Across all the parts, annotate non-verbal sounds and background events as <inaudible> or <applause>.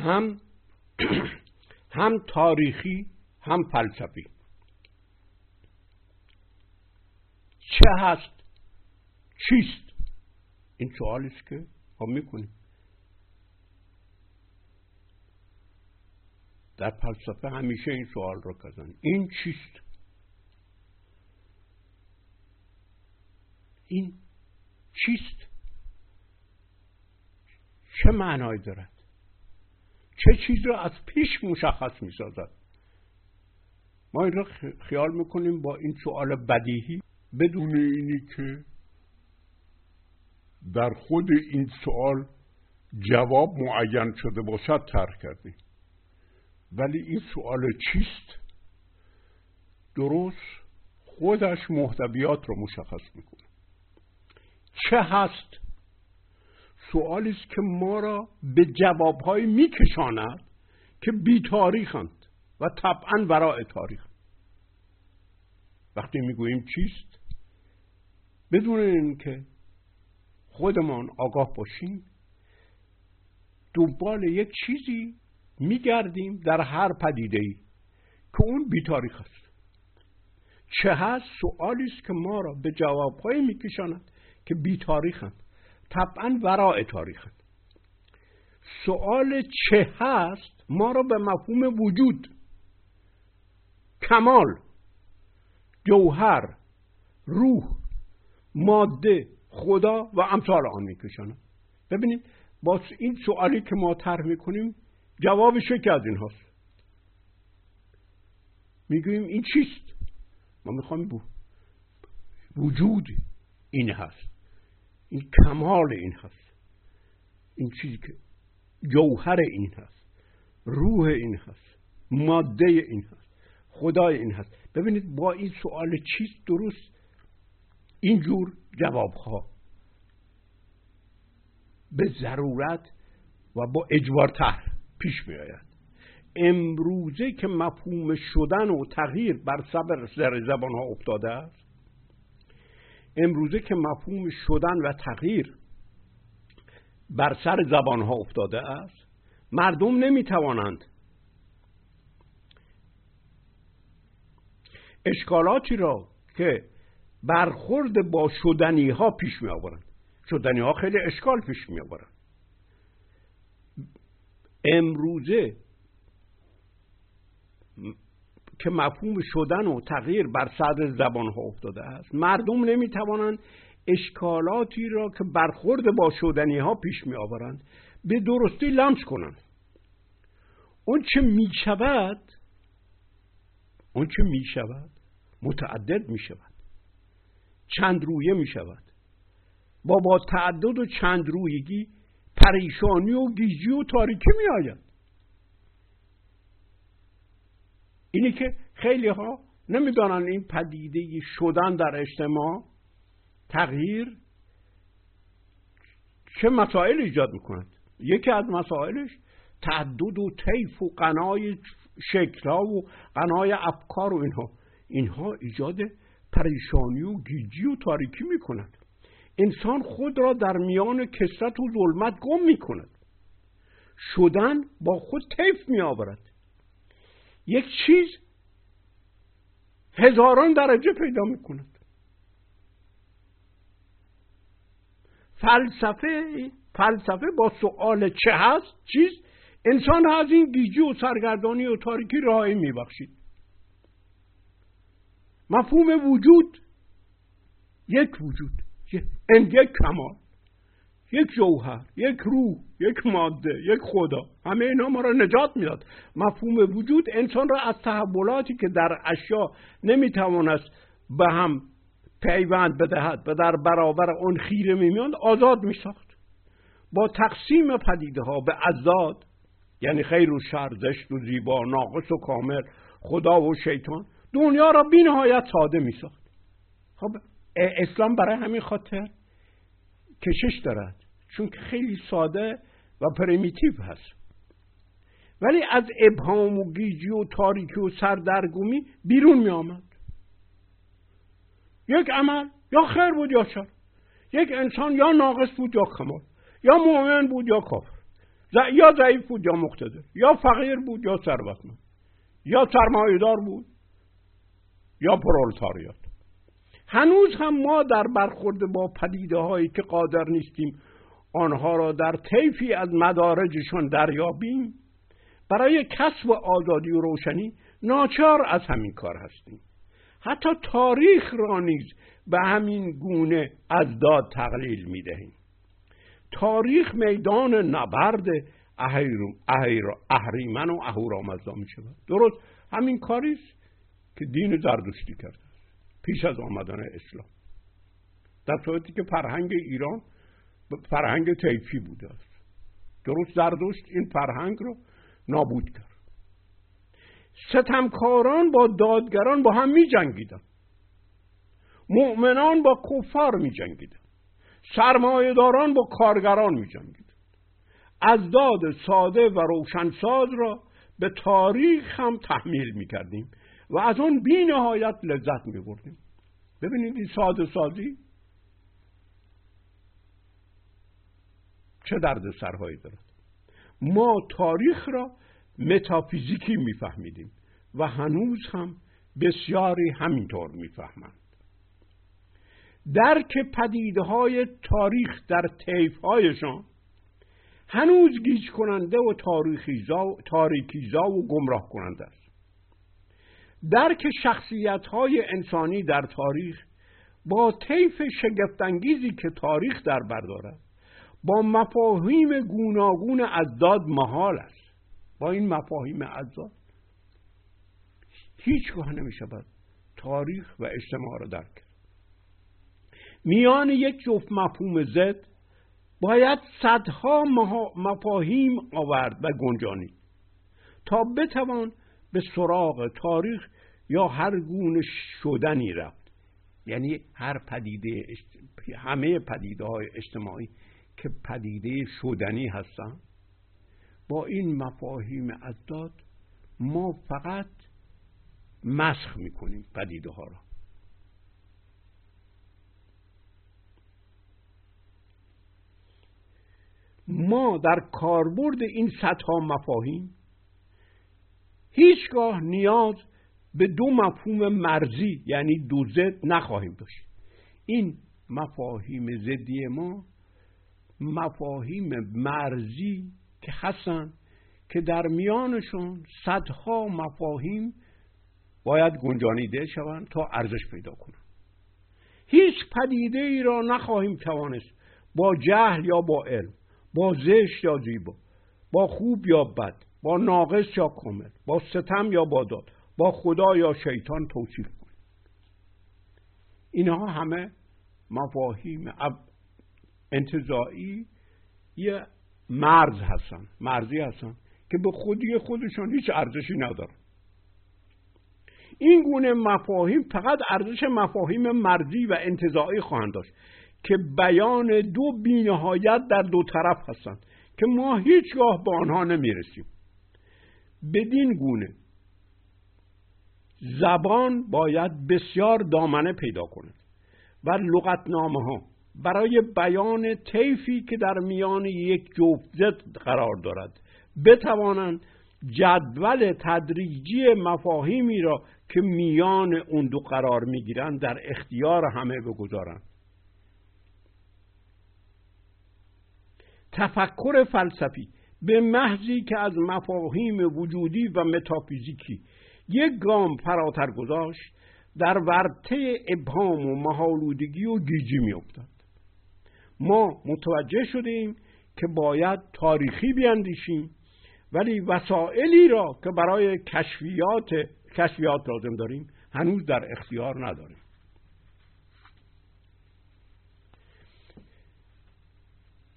هم <clears throat> هم تاریخی هم فلسفی. چه هست؟ چیست؟ این سوالی است که ما می‌کنیم در فلسفه همیشه این سوال رو کردن. این چیست؟ این چیست؟ چه معنایی دارد؟ چه چیز را از پیش مشخص می سازد ما این را خیال می‌کنیم با این سوال بدیهی. بدون اینی که در خود این سوال جواب معین شده باشد طرح کردیم. ولی این سوال چیست؟ درست خودش محتویات رو مشخص می‌کنه. چه هست سوالی است که ما را به جوابهایی میکشاند که بی تاریخند و طبعا ورای تاریخ. وقتی می‌گوییم چیست؟ بدون اینکه خودمان آگاه باشیم دنبال یک چیزی میگردیم در هر پدیده ای که اون بیتاریخ است. چه هست؟ سوالی است که ما را به جوابهایی میکشاند که بیتاریخند طبعا ورای تاریخند سوال چه هست ما را به مفهوم وجود کمال جوهر روح ماده خدا و امثال آن میکشاند ببینید با این سوالی که ما طرح می‌کنیم جوابش یکی از این هاست. می‌گوییم این چیست؟ ما می‌خوایم وجود این هست. این کمال این هست. این چیزی که جوهر این هست. روح این هست. ماده این هست. خدای این هست. ببینید با این سوال چیست درست؟ اینجور جوابها به ضرورت و با اجبار تر پیش می آید امروزه که مفهوم شدن و تغییر بر سر زبان ها افتاده است امروزه که مفهوم شدن و تغییر بر سر زبان ها افتاده است مردم نمی توانند اشکالاتی را که برخورد با شدنی ها پیش می آورند شدنی ها خیلی اشکال پیش می آورند امروزه که مفهوم شدن و تغییر بر صدر زبان ها افتاده است. مردم نمی توانند اشکالاتی را که برخورد با شدنی ها پیش می آورند به درستی لمس کنند. اون چه می شود اون چه می شود متعدد می شود چند رویه می شود با با تعدد و چند رویگی پریشانی و گیجی و تاریکی می آید اینی که خیلی ها نمی‌دانن این پدیده شدن در اجتماع تغییر چه مسائل ایجاد می‌کند. یکی از مسائلش تعدد و طیف و قنای شکلها و قنای افکار و اینها. اینها ایجاد پریشانی و گیجی و تاریکی می‌کند. انسان خود را در میان کسرت و ظلمت گم می‌کند. شدن با خود طیف میآورد. یک چیز هزاران درجه پیدا می‌کند. فلسفه فلسفه با سؤال چه هست؟ چیز؟ انسان از این گیجی و سرگردانی و تاریکی راه میبخشید. مفهوم وجود یک وجود یک کمال. یک جوهر یک روح یک ماده یک خدا. همه اینا ما را نجات می‌داد. مفهوم وجود انسان را از تحولاتی که در اشیا نمی‌توانست به هم پیوند بدهد و در برابر آن خیره میمیاند آزاد میساخت. با تقسیم پدیده ها به اضداد یعنی خیر و شر زشت و زیبا ناقص و کامل خدا و شیطان دنیا را بی نهایت ساده میساخت. خب اسلام برای همین خاطر؟ کشش دارد. چون که خیلی ساده و primitive هست. ولی از ابهام و گیجی و تاریکی و سردرگمی بیرون می آمد. یک عمل یا خیر بود یا شر. یک انسان یا ناقص بود یا کمال. یا مؤمن بود یا کافر. یا ضعیف بود یا مقتدر. یا فقیر بود یا ثروتمند. یا سرمایهدار بود یا پرولتاریات. هنوز هم ما در برخورد با پدیده هایی که قادر نیستیم آنها را در طیفی از مدارجشان دریابیم. برای کسب آزادی و روشنی ناچار از همین کار هستیم. حتی تاریخ را نیز به همین گونه از داد تقلیل می دهیم تاریخ میدان نبرد اهریمن و اهورامزدا می شود درست همین کاری است که دین زردشتی کرده. پیش از آمدن اسلام. در صورتی که فرهنگ ایران فرهنگ تیفی بوده است. درست زردشت این فرهنگ رو نابود کرد. ستمکاران با دادگران با هم می جنگیدن. مؤمنان با کفار می جنگیدن. سرمایهداران با کارگران می جنگیدن. از داد ساده و روشنساز را به تاریخ هم تحمیل می کردیم. و از اون بی نهایت لذت می بردیم ببینید این ساده سازی چه درد سرهایی دارد. ما تاریخ را متافیزیکی میفهمیدیم و هنوز هم بسیاری همینطور می‌فهمند. درک پدیده های تاریخ در طیف هایشان هنوز گیج کننده و تاریکیزا و گمراه کننده است. درک شخصیت های انسانی در تاریخ با طیف شگفتانگیزی که تاریخ در بردارد با مفاهیم گوناگون ازداد محال است. با این مفاهیم ازداد هیچگاه نمی شود تاریخ و اجتماع را درک کرد. میان یک جفت مفهوم زد باید صدها مفاهیم آورد و گنجانی تا بتوان به سراغ تاریخ یا هر گونه شدنی رفت. یعنی هر پدیده همه پدیده های اجتماعی که پدیده شدنی هستن با این مفاهیم ازداد ما فقط مسخ می‌کنیم پدیده ها را. ما در کاربرد این صدها مفاهیم هیچگاه نیاز به دو مفهوم مرزی یعنی دو زد نخواهیم داشت. این مفاهیم زدی ما مفاهیم مرزی که هستن که در میانشون صدها مفاهیم باید گنجانیده شوند تا ارزش پیدا کنند. هیچ پدیده ای را نخواهیم توانست با جهل یا با علم با زشت یا زیبا با خوب یا بد با ناقص یا کامل با ستم یا با داد با خدا یا شیطان توصیف کنیم. اینها همه مفاهیم انتظاعی یه مرز هستن مرزی هستن که به خودی خودشان هیچ ارزشی ندارن. این گونه مفاهیم فقط ارزش مفاهیم مرزی و انتظاعی خواهند داشت که بیان دو بینهایت در دو طرف هستند که ما هیچگاه به آنها نمی‌رسیم. بدین گونه. زبان باید بسیار دامنه پیدا کند و لغتنامه ها برای بیان طیفی که در میان یک جفت قرار دارد بتوانند جدول تدریجی مفاهیمی را که میان اون دو قرار می‌گیرند در اختیار همه بگذارند. تفکر فلسفی به محضی که از مفاهیم وجودی و متافیزیکی یک گام فراتر گذاشت در ورطه ابهام و محالودگی و گیجی میافتد ما متوجه شدیم که باید تاریخی بیاندیشیم ولی وسائلی را که برای کشفیات کشفیات لازم داریم هنوز در اختیار نداریم.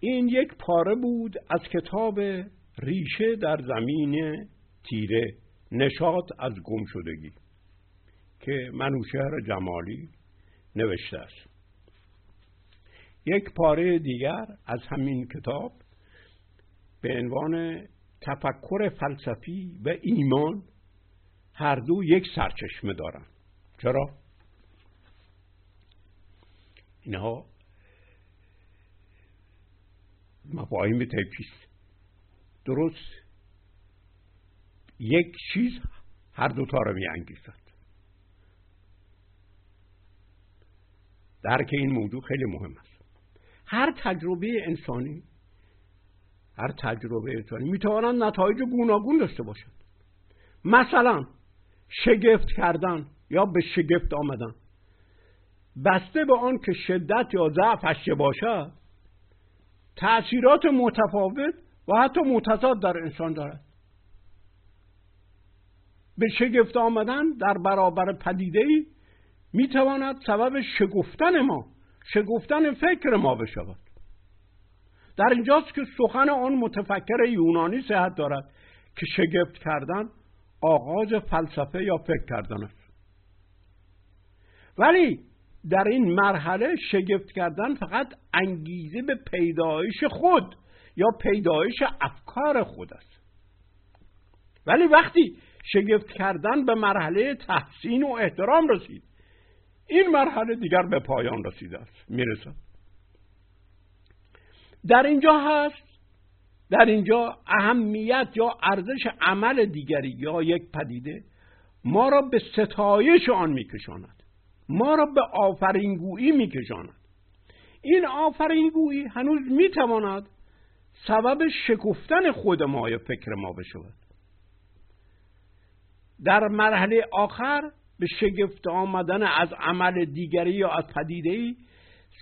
این یک پاره بود از کتاب ریشه در زمین تیره نشاط از گم شدگی که منوشهر جمالی نوشته است یک پاره دیگر از همین کتاب به عنوان تفکر فلسفی و ایمان هر دو یک سرچشمه دارند چرا؟ اینها مفاهیم تیپیست درست. یک چیز هر دوتا رو می انگیزد. درک این موضوع خیلی مهم است. هر تجربه انسانی هر تجربه انسانی می‌تواند نتایج گوناگون داشته باشد. مثلا شگفت کردن یا به شگفت آمدن. بسته به آن که شدت یا ضعفش چه باشد تأثیرات متفاوت و حتی متضاد در انسان دارد. به شگفت آمدن در برابر پدیده ای می تواند سبب شگفتن ما شگفتن فکر ما بشود. در اینجاست که سخن آن متفکر یونانی صحت دارد که شگفت کردن آغاز فلسفه یا فکر کردن است. ولی در این مرحله شگفت کردن فقط انگیزه به پیدایش خود یا پیدایش افکار خود است. ولی وقتی شگفت کردن به مرحله تحسین و احترام رسید این مرحله دیگر به پایان رسیده است می‌رسد. در اینجا هست در اینجا اهمیت یا ارزش عمل دیگری یا یک پدیده ما را به ستایش آن میکشاند. ما را به آفرینگویی میکشاند. این آفرینگویی هنوز می‌تواند سبب شکفتن خود ما یا فکر ما بشود. در مرحله آخر به شگفت آمدن از عمل دیگری یا از پدیده ای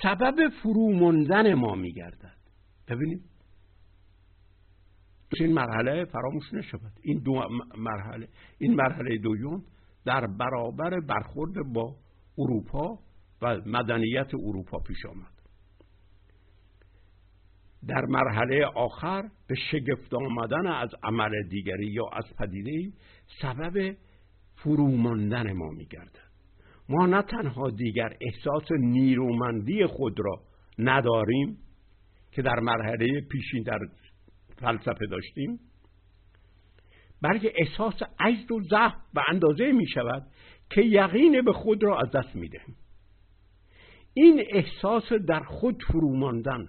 سبب فروماندن ما میگردد. ببینید این مرحله فراموش نشود. این دو مرحله این مرحله دوم در برابر برخورد با اروپا و مدنیت اروپا پیش آمد. در مرحله آخر به شگفت آمدن از عمل دیگری یا از پدیده سبب فروماندن ما میگردد. ما نه تنها دیگر احساس نیرومندی خود را نداریم که در مرحله پیشین در فلسفه داشتیم بلکه احساس عجز و ضعف به اندازه می شود که یقین به خود را از دست می دهیم این احساس در خود فروماندن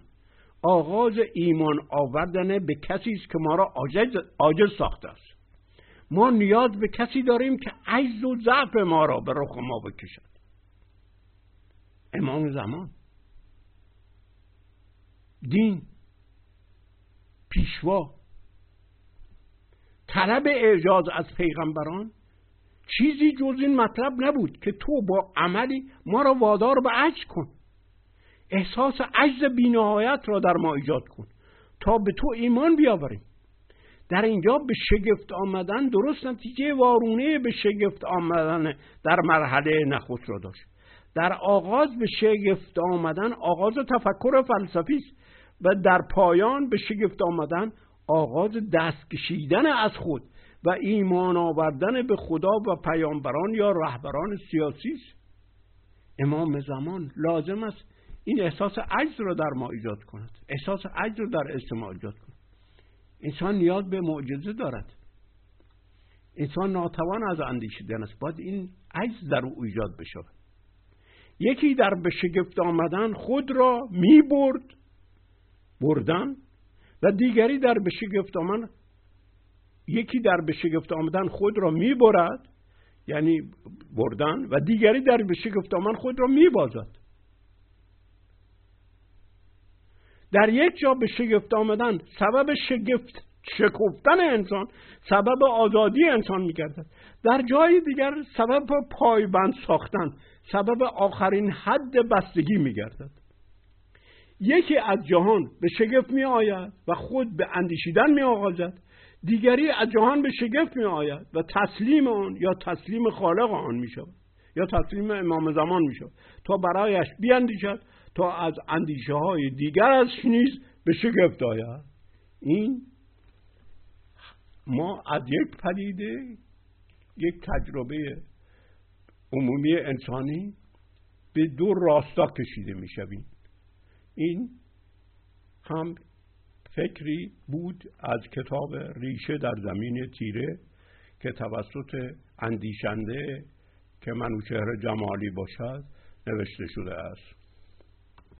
آغاز ایمان آوردن به کسی است که ما را عاجز ساخته است. ما نیاز به کسی داریم که عجز و ضعف ما را به رخ ما بکشد. امام زمان. دین. پیشوا. طلب اعجاز از پیغمبران. چیزی جز این مطلب نبود که تو با عملی ما را وادار به عجز کن. احساس عجز بینهایت را در ما ایجاد کن تا به تو ایمان بیاوریم. در اینجا به شگفت آمدن درست نتیجه وارونه به شگفت آمدن در مرحله نخست را داشت. در آغاز به شگفت آمدن آغاز تفکر فلسفی است و در پایان به شگفت آمدن آغاز دست کشیدن از خود و ایمان آوردن به خدا و پیامبران یا رهبران سیاسی است. امام زمان لازم است این احساس عجز را در ما ایجاد کند. احساس عجز را در اجتماع ایجاد کند. انسان نیاز به معجزه دارد. انسان ناتوان از اندیشیدن است. باید این عجز در او ایجاد بشود. یکی در به شگفت آمدن خود را می برد بردن و دیگری در به شگفت آمدن یکی در به شگفت آمدن خود را می برد یعنی بردن و دیگری در به شگفت آمدن خود را می بازد در یک جا به شگفت آمدن سبب شگفت شکفتن انسان سبب آزادی انسان میگردد. در جای دیگر سبب پایبند ساختن سبب آخرین حد بستگی میگردد. یکی از جهان به شگفت می آید و خود به اندیشیدن می آغازد دیگری از جهان به شگفت می آید و تسلیم آن یا تسلیم خالق آن می شود یا تسلیم امام زمان می شود تا برایش بیاندیشد تا از اندیشه های دیگر از نیز به شگفت آید. این ما از یک پدیده یک تجربه عمومی انسانی به دو راستا کشیده می‌شویم. این هم فکری بود از کتاب ریشه در زمین تیره که توسط اندیشنده که منوچهر جمالی باشد نوشته شده است.